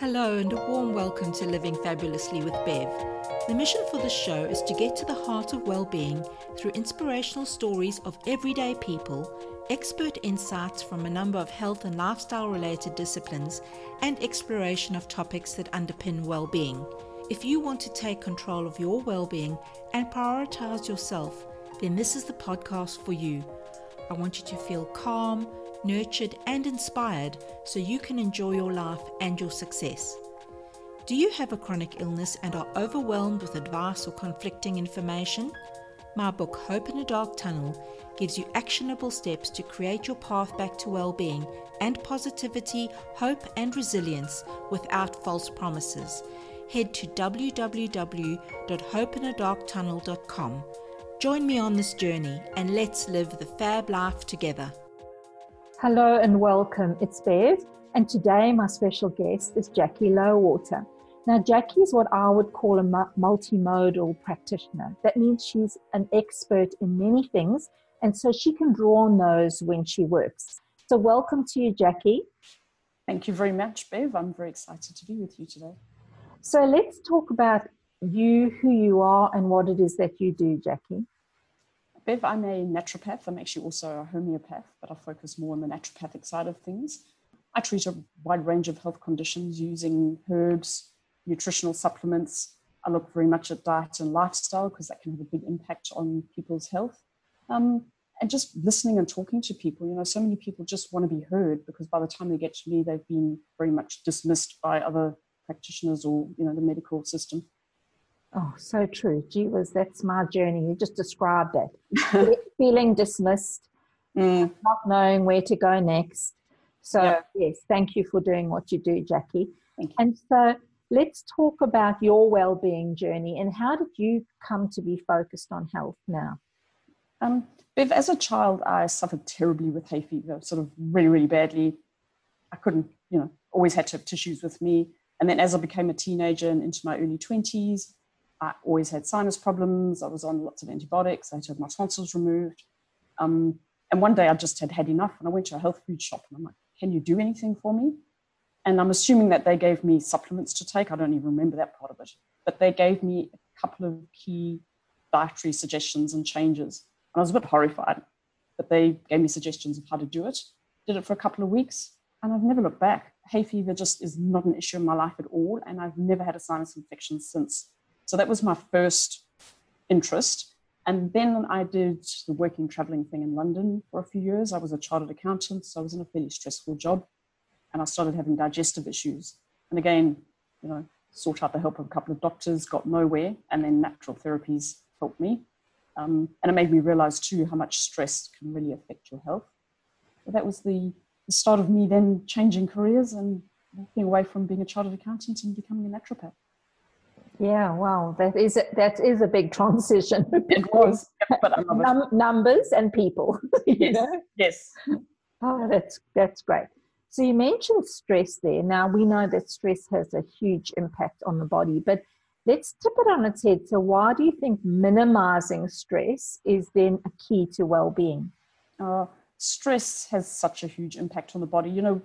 Hello, and a warm welcome to Living Fabulously with Bev. The mission for this show is to get to the heart of well being through inspirational stories of everyday people, expert insights from a number of health and lifestyle related disciplines, and exploration of topics that underpin well being. If you want to take control of your well being and prioritize yourself, then this is the podcast for you. I want you to feel calm nurtured, and inspired so you can enjoy your life and your success. Do you have a chronic illness and are overwhelmed with advice or conflicting information? My book, Hope in a Dark Tunnel, gives you actionable steps to create your path back to well being and positivity, hope, and resilience without false promises. Head to www.hopeinadarktunnel.com. Join me on this journey and let's live the fab life together. Hello and welcome. It's Bev, and today my special guest is Jackie Lowater. Now, Jackie is what I would call a multimodal practitioner. That means she's an expert in many things, and so she can draw on those when she works. So, welcome to you, Jackie. Thank you very much, Bev. I'm very excited to be with you today. So, let's talk about you, who you are, and what it is that you do, Jackie. Bev, I'm a naturopath. I'm actually also a homeopath, but I focus more on the naturopathic side of things. I treat a wide range of health conditions using herbs, nutritional supplements. I look very much at diet and lifestyle because that can have a big impact on people's health. Um, and just listening and talking to people. You know, so many people just want to be heard because by the time they get to me, they've been very much dismissed by other practitioners or, you know, the medical system. Oh, so true. Gee whiz, that's my journey. You just described it. Feeling dismissed, mm. not knowing where to go next. So, yep. yes, thank you for doing what you do, Jackie. You. And so, let's talk about your well-being journey and how did you come to be focused on health now? Um, Bev, as a child, I suffered terribly with hay fever, sort of really, really badly. I couldn't, you know, always had to have tissues with me. And then as I became a teenager and into my early 20s, I always had sinus problems. I was on lots of antibiotics. I had my tonsils removed. Um, and one day I just had had enough and I went to a health food shop and I'm like, can you do anything for me? And I'm assuming that they gave me supplements to take. I don't even remember that part of it. But they gave me a couple of key dietary suggestions and changes. And I was a bit horrified. But they gave me suggestions of how to do it. Did it for a couple of weeks and I've never looked back. Hay fever just is not an issue in my life at all. And I've never had a sinus infection since. So that was my first interest. And then I did the working traveling thing in London for a few years. I was a chartered accountant, so I was in a fairly stressful job. And I started having digestive issues. And again, you know, sought out the help of a couple of doctors, got nowhere, and then natural therapies helped me. Um, and it made me realize too how much stress can really affect your health. But that was the, the start of me then changing careers and walking away from being a chartered accountant and becoming a naturopath. Yeah, wow, that is a, that is a big transition. It was, but Num- numbers and people. yes, know? yes. Oh, that's that's great. So you mentioned stress there. Now we know that stress has a huge impact on the body, but let's tip it on its head. So why do you think minimizing stress is then a key to well-being? Uh, stress has such a huge impact on the body. You know,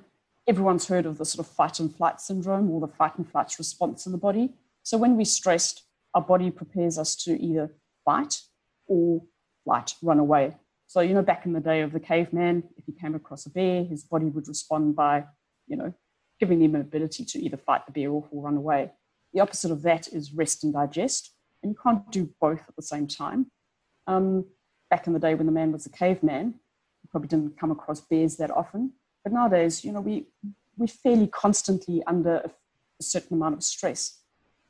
everyone's heard of the sort of fight and flight syndrome or the fight and flight response in the body. So when we're stressed, our body prepares us to either fight or flight, run away. So, you know, back in the day of the caveman, if he came across a bear, his body would respond by, you know, giving him an ability to either fight the bear off or run away. The opposite of that is rest and digest. And you can't do both at the same time. Um, back in the day when the man was a caveman, he probably didn't come across bears that often. But nowadays, you know, we, we're fairly constantly under a, a certain amount of stress.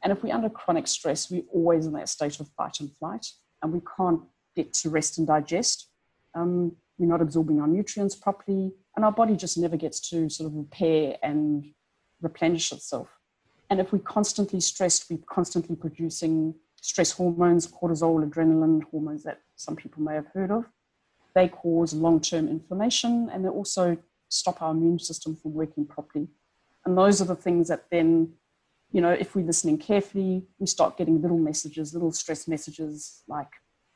And if we're under chronic stress, we're always in that state of fight and flight, and we can't get to rest and digest. Um, we're not absorbing our nutrients properly, and our body just never gets to sort of repair and replenish itself. And if we're constantly stressed, we're constantly producing stress hormones, cortisol, adrenaline, hormones that some people may have heard of. They cause long term inflammation and they also stop our immune system from working properly. And those are the things that then you know, if we're listening carefully, we start getting little messages, little stress messages like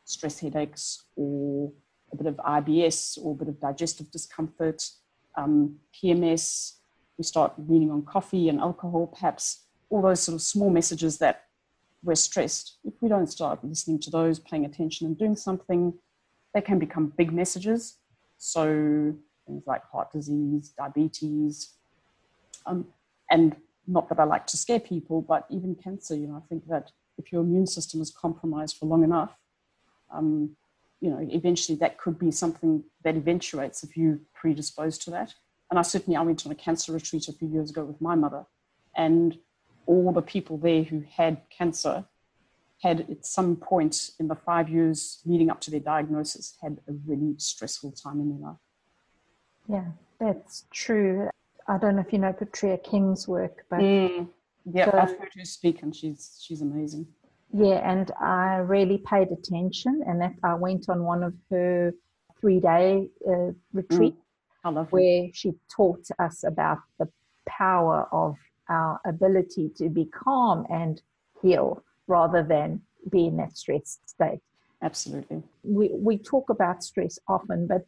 stress headaches or a bit of IBS or a bit of digestive discomfort, um, PMS, we start leaning on coffee and alcohol, perhaps all those sort of small messages that we're stressed. If we don't start listening to those, paying attention and doing something, they can become big messages. So things like heart disease, diabetes, um, and not that I like to scare people, but even cancer, you know, I think that if your immune system is compromised for long enough, um, you know, eventually that could be something that eventuates if you predisposed to that. And I certainly, I went on a cancer retreat a few years ago with my mother, and all the people there who had cancer had at some point in the five years leading up to their diagnosis had a really stressful time in their life. Yeah, that's true. I don't know if you know Petrea King's work, but mm, yeah, so, I've heard her speak, and she's she's amazing. Yeah, and I really paid attention, and that I went on one of her three day uh, retreats mm, where she taught us about the power of our ability to be calm and heal rather than be in that stressed state. Absolutely. We we talk about stress often, but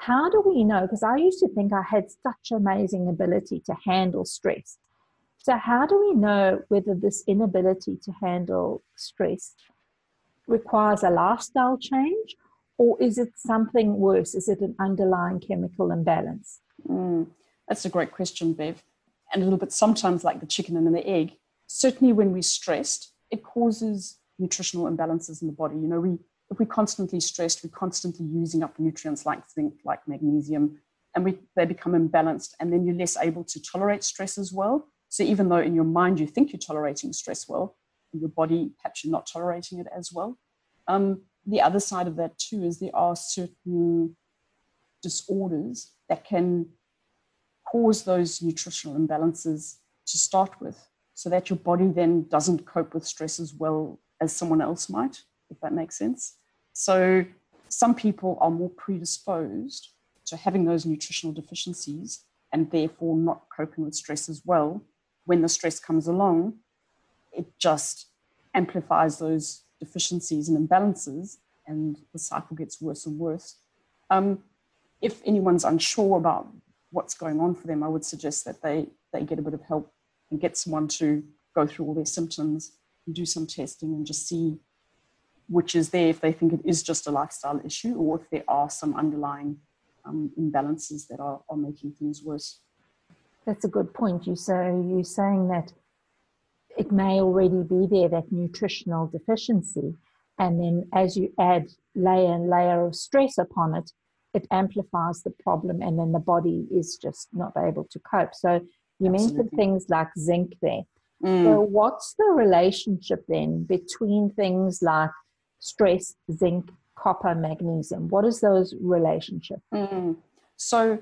how do we know? Because I used to think I had such amazing ability to handle stress. So, how do we know whether this inability to handle stress requires a lifestyle change or is it something worse? Is it an underlying chemical imbalance? Mm, that's a great question, Bev. And a little bit sometimes like the chicken and the egg. Certainly, when we're stressed, it causes nutritional imbalances in the body. You know, we if we're constantly stressed, we're constantly using up nutrients like zinc, like magnesium, and we, they become imbalanced, and then you're less able to tolerate stress as well. So even though in your mind you think you're tolerating stress well, your body perhaps you're not tolerating it as well. Um, the other side of that too is there are certain disorders that can cause those nutritional imbalances to start with, so that your body then doesn't cope with stress as well as someone else might, if that makes sense. So some people are more predisposed to having those nutritional deficiencies and therefore not coping with stress as well. When the stress comes along, it just amplifies those deficiencies and imbalances, and the cycle gets worse and worse. Um, if anyone's unsure about what's going on for them, I would suggest that they, they get a bit of help and get someone to go through all their symptoms and do some testing and just see which is there if they think it is just a lifestyle issue or if there are some underlying um, imbalances that are, are making things worse. That's a good point. You so you're saying that it may already be there that nutritional deficiency, and then as you add layer and layer of stress upon it, it amplifies the problem, and then the body is just not able to cope. So you Absolutely. mentioned things like zinc there. Mm. So what's the relationship then between things like stress, zinc, copper, magnesium? What is those relationship? Mm. So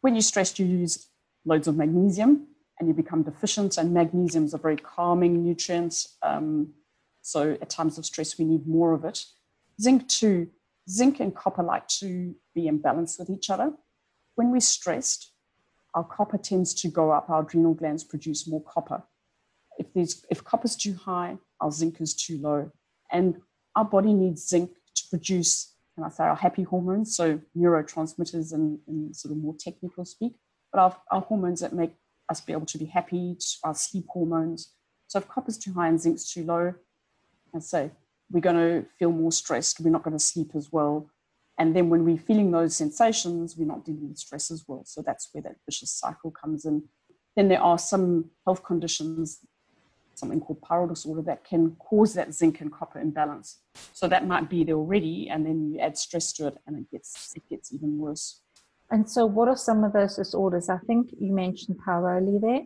when you're stressed, you use loads of magnesium and you become deficient. And magnesium is a very calming nutrient. Um, so at times of stress, we need more of it. Zinc too. Zinc and copper like to be in balance with each other. When we're stressed, our copper tends to go up. Our adrenal glands produce more copper. If there's if copper's too high, our zinc is too low. And our body needs zinc to produce, can I say, our happy hormones, so neurotransmitters in, in sort of more technical speak, but our, our hormones that make us be able to be happy, our sleep hormones. So if copper's too high and zinc's too low, I say we're going to feel more stressed. We're not going to sleep as well. And then when we're feeling those sensations, we're not dealing with stress as well. So that's where that vicious cycle comes in. Then there are some health conditions something called pyrrole disorder that can cause that zinc and copper imbalance. So that might be there already, and then you add stress to it, and it gets it gets even worse. And so, what are some of those disorders? I think you mentioned pyrrole there.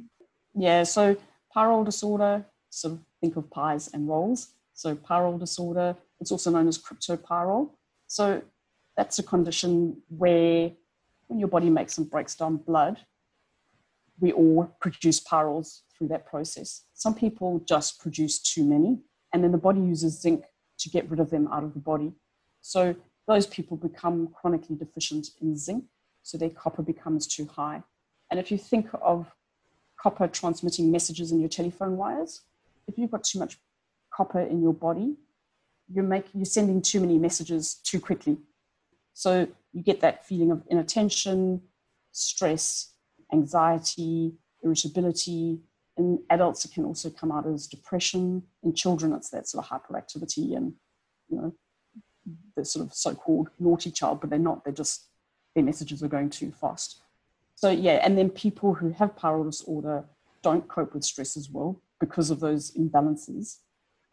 Yeah, so pyrrole disorder. So think of pies and rolls. So pyrrole disorder. It's also known as cryptopyrrole. So that's a condition where when your body makes and breaks down blood, we all produce pyrroles through that process. Some people just produce too many, and then the body uses zinc to get rid of them out of the body. So those people become chronically deficient in zinc, so their copper becomes too high. And if you think of copper transmitting messages in your telephone wires, if you've got too much copper in your body, you're making you're sending too many messages too quickly. So you get that feeling of inattention, stress, anxiety, irritability. In adults, it can also come out as depression. In children, it's that sort of hyperactivity and, you know, the sort of so-called naughty child, but they're not. They're just their messages are going too fast. So yeah, and then people who have pyrrole disorder don't cope with stress as well because of those imbalances.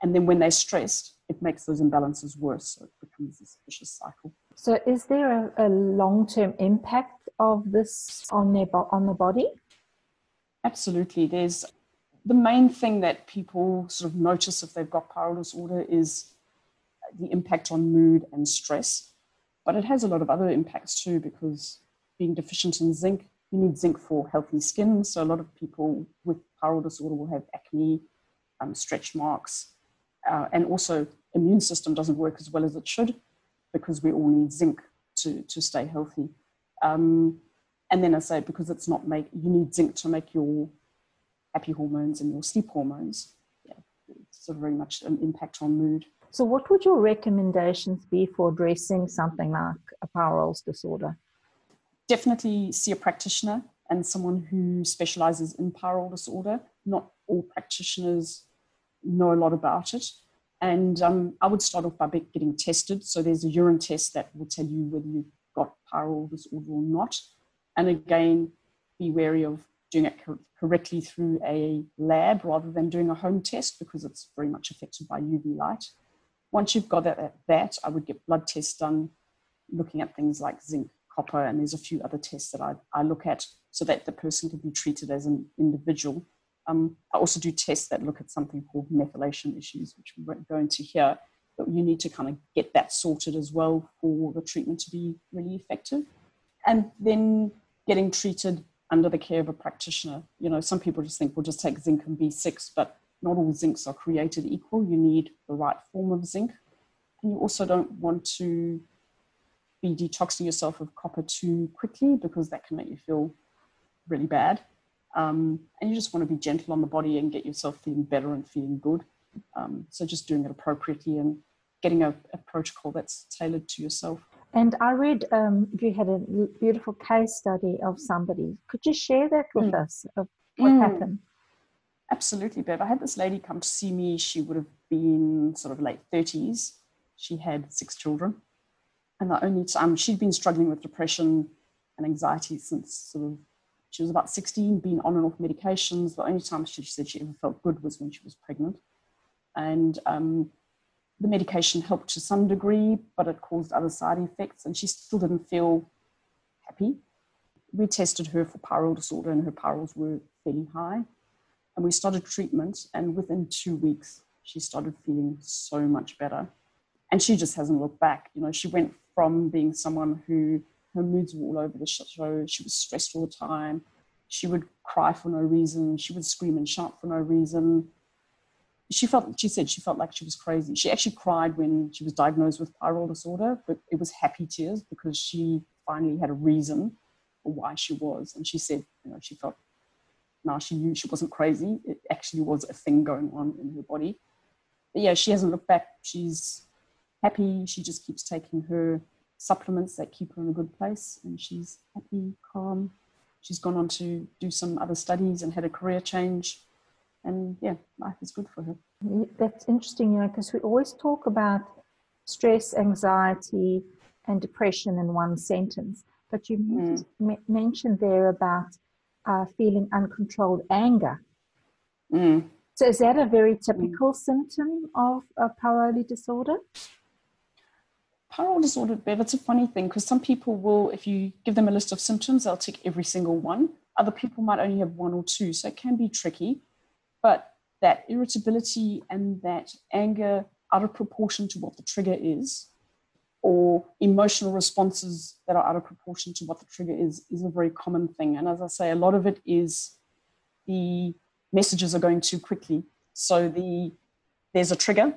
And then when they're stressed, it makes those imbalances worse. So it becomes this vicious cycle. So is there a, a long-term impact of this on their on the body? Absolutely. There's the main thing that people sort of notice if they've got pyrrole disorder is the impact on mood and stress. But it has a lot of other impacts too, because being deficient in zinc, you need zinc for healthy skin. So a lot of people with pyrrole disorder will have acne, um, stretch marks, uh, and also immune system doesn't work as well as it should because we all need zinc to, to stay healthy. Um, and then I say because it's not make you need zinc to make your happy hormones and your sleep hormones. Yeah, it's sort of very much an impact on mood. So, what would your recommendations be for addressing something like a pyrrole disorder? Definitely see a practitioner and someone who specializes in pyrrole disorder. Not all practitioners know a lot about it. And um, I would start off by getting tested. So, there's a urine test that will tell you whether you've got pyrrole disorder or not. And again, be wary of doing it correctly through a lab rather than doing a home test because it's very much affected by UV light. Once you've got that, that, I would get blood tests done looking at things like zinc, copper, and there's a few other tests that I, I look at so that the person can be treated as an individual. Um, I also do tests that look at something called methylation issues, which we won't go into here, but you need to kind of get that sorted as well for the treatment to be really effective. And then getting treated under the care of a practitioner. You know, some people just think we'll just take zinc and B6, but not all zincs are created equal. You need the right form of zinc. And you also don't want to be detoxing yourself of copper too quickly because that can make you feel really bad. Um, and you just want to be gentle on the body and get yourself feeling better and feeling good. Um, so just doing it appropriately and getting a, a, protocol that's tailored to yourself. And I read um, you had a beautiful case study of somebody. Could you share that with mm. us of what mm. happened? Absolutely, Bev. I had this lady come to see me. She would have been sort of late 30s. She had six children. And the only time she'd been struggling with depression and anxiety since sort of she was about 16, been on and off medications. The only time she said she ever felt good was when she was pregnant. And um, the medication helped to some degree, but it caused other side effects, and she still didn't feel happy. We tested her for pyrrole disorder, and her pyrroles were fairly high. And we started treatment and within two weeks she started feeling so much better. And she just hasn't looked back. You know she went from being someone who her moods were all over the show. She was stressed all the time. She would cry for no reason. She would scream and shout for no reason she felt she said she felt like she was crazy she actually cried when she was diagnosed with pyrrole disorder but it was happy tears because she finally had a reason for why she was and she said you know she felt now she knew she wasn't crazy. It actually was a thing going on in her body. But yeah, she hasn't looked back. She's happy. She just keeps taking her supplements that keep her in a good place. And she's happy, calm. She's gone on to do some other studies and had a career change. And yeah, life is good for her. That's interesting, you know, because we always talk about stress, anxiety, and depression in one sentence. But you mm. mentioned there about uh, feeling uncontrolled anger. Mm. So, is that a very typical mm. symptom of a pyrrole disorder? Pyrrole disorder, Bev, it's a funny thing because some people will, if you give them a list of symptoms, they'll tick every single one. Other people might only have one or two, so it can be tricky. But that irritability and that anger out of proportion to what the trigger is or emotional responses that are out of proportion to what the trigger is is a very common thing. And as i say a lot of it is the messages are going too quickly. So the there's a trigger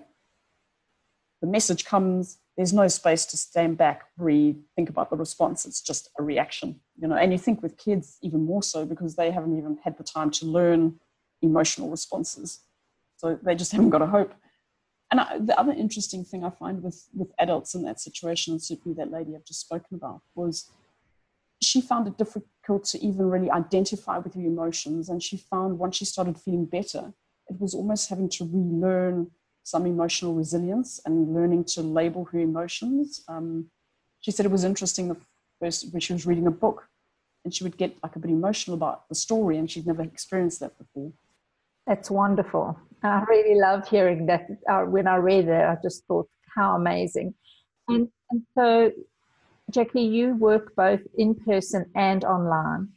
the message comes there's no space to stand back breathe think about the response. It's just a reaction you know. And you think with kids even more so because they haven't even had the time to learn emotional responses so they just haven't got a hope and I, the other interesting thing I find with, with adults in that situation, and certainly that lady I've just spoken about, was she found it difficult to even really identify with her emotions. And she found once she started feeling better, it was almost having to relearn some emotional resilience and learning to label her emotions. Um, she said it was interesting the first when she was reading a book and she would get like a bit emotional about the story and she'd never experienced that before. That's wonderful. I really love hearing that. Uh, when I read it, I just thought, how amazing. And, and so, Jackie, you work both in person and online.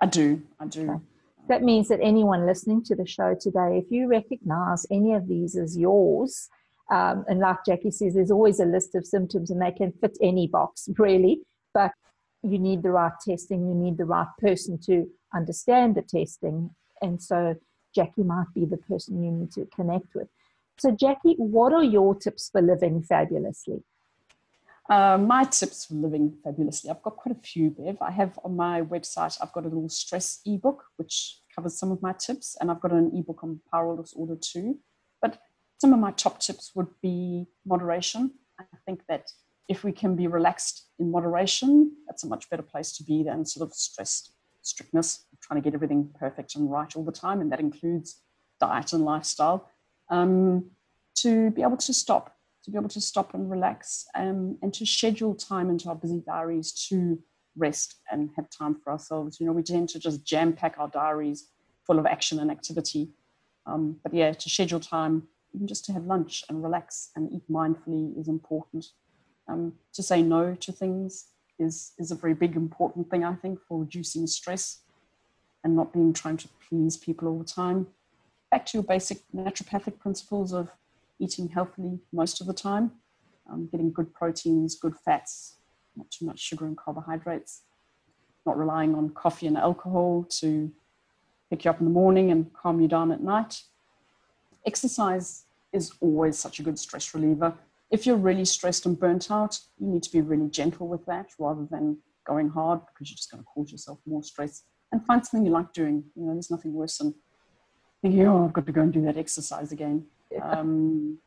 I do. I do. Okay. That means that anyone listening to the show today, if you recognize any of these as yours, um, and like Jackie says, there's always a list of symptoms and they can fit any box, really. But you need the right testing, you need the right person to understand the testing. And so Jackie might be the person you need to connect with. So, Jackie, what are your tips for living fabulously? Uh, my tips for living fabulously. I've got quite a few, Bev. I have on my website, I've got a little stress ebook, which covers some of my tips, and I've got an ebook on pyrrole disorder too. But some of my top tips would be moderation. I think that if we can be relaxed in moderation, that's a much better place to be than sort of stressed strictness, trying to get everything perfect and right all the time, and that includes diet and lifestyle. Um, to be able to stop, to be able to stop and relax, um, and to schedule time into our busy diaries to rest and have time for ourselves. You know, we tend to just jam pack our diaries full of action and activity. Um, but yeah, to schedule time, even just to have lunch and relax and eat mindfully is important. Um, to say no to things is, is a very big important thing, I think, for reducing stress and not being trying to please people all the time. Back to your basic naturopathic principles of eating healthily most of the time, um, getting good proteins, good fats, not too much sugar and carbohydrates, not relying on coffee and alcohol to pick you up in the morning and calm you down at night. Exercise is always such a good stress reliever if you're really stressed and burnt out, you need to be really gentle with that rather than going hard because you're just going to cause yourself more stress. And find something you like doing. You know, there's nothing worse than thinking, oh, I've got to go and do that exercise again. Yeah. Um,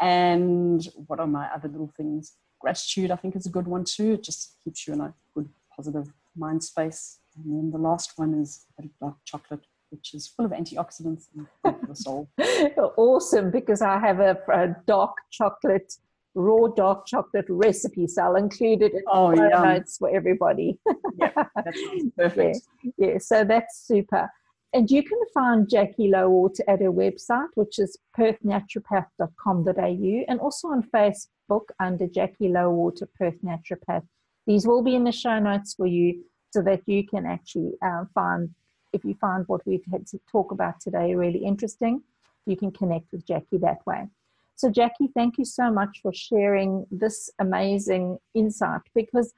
and what are my other little things? Gratitude, I think, is a good one too. It just keeps you in a good, positive mind space. And then the last one is a bit of dark chocolate which is full of antioxidants and good for the soul. awesome, because I have a, a, dark chocolate, raw dark chocolate recipe, so I'll include it in oh, the notes for everybody. yeah, that sounds perfect. Yeah, yeah, so that's super. And you can find Jackie Lowater at her website, which is perthnaturopath.com.au, and also on Facebook under Jackie Lowater Perth Naturopath. These will be in the show notes for you so that you can actually uh, find if you find what we've had to talk about today really interesting, you can connect with Jackie that way. So, Jackie, thank you so much for sharing this amazing insight because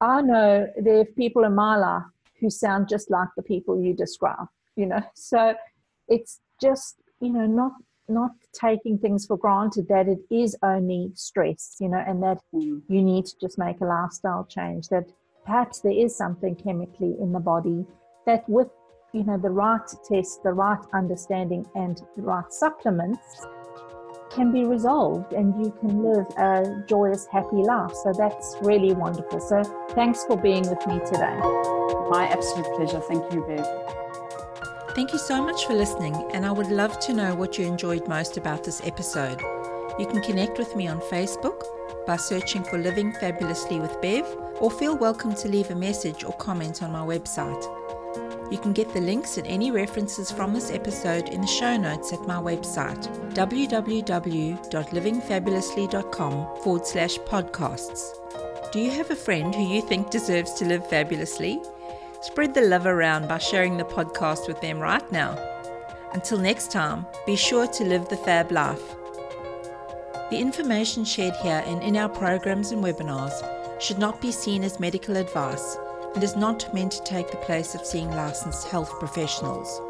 I know there are people in my life who sound just like the people you describe, you know. So it's just, you know, not not taking things for granted that it is only stress, you know, and that mm. you need to just make a lifestyle change, that perhaps there is something chemically in the body that with you know the right test, the right understanding, and the right supplements can be resolved and you can live a joyous, happy life. So that's really wonderful. So thanks for being with me today. My absolute pleasure. Thank you, Bev. Thank you so much for listening, and I would love to know what you enjoyed most about this episode. You can connect with me on Facebook by searching for Living Fabulously with Bev, or feel welcome to leave a message or comment on my website. You can get the links and any references from this episode in the show notes at my website, www.livingfabulously.com forward slash podcasts. Do you have a friend who you think deserves to live fabulously? Spread the love around by sharing the podcast with them right now. Until next time, be sure to live the fab life. The information shared here and in our programs and webinars should not be seen as medical advice and is not meant to take the place of seeing licensed health professionals.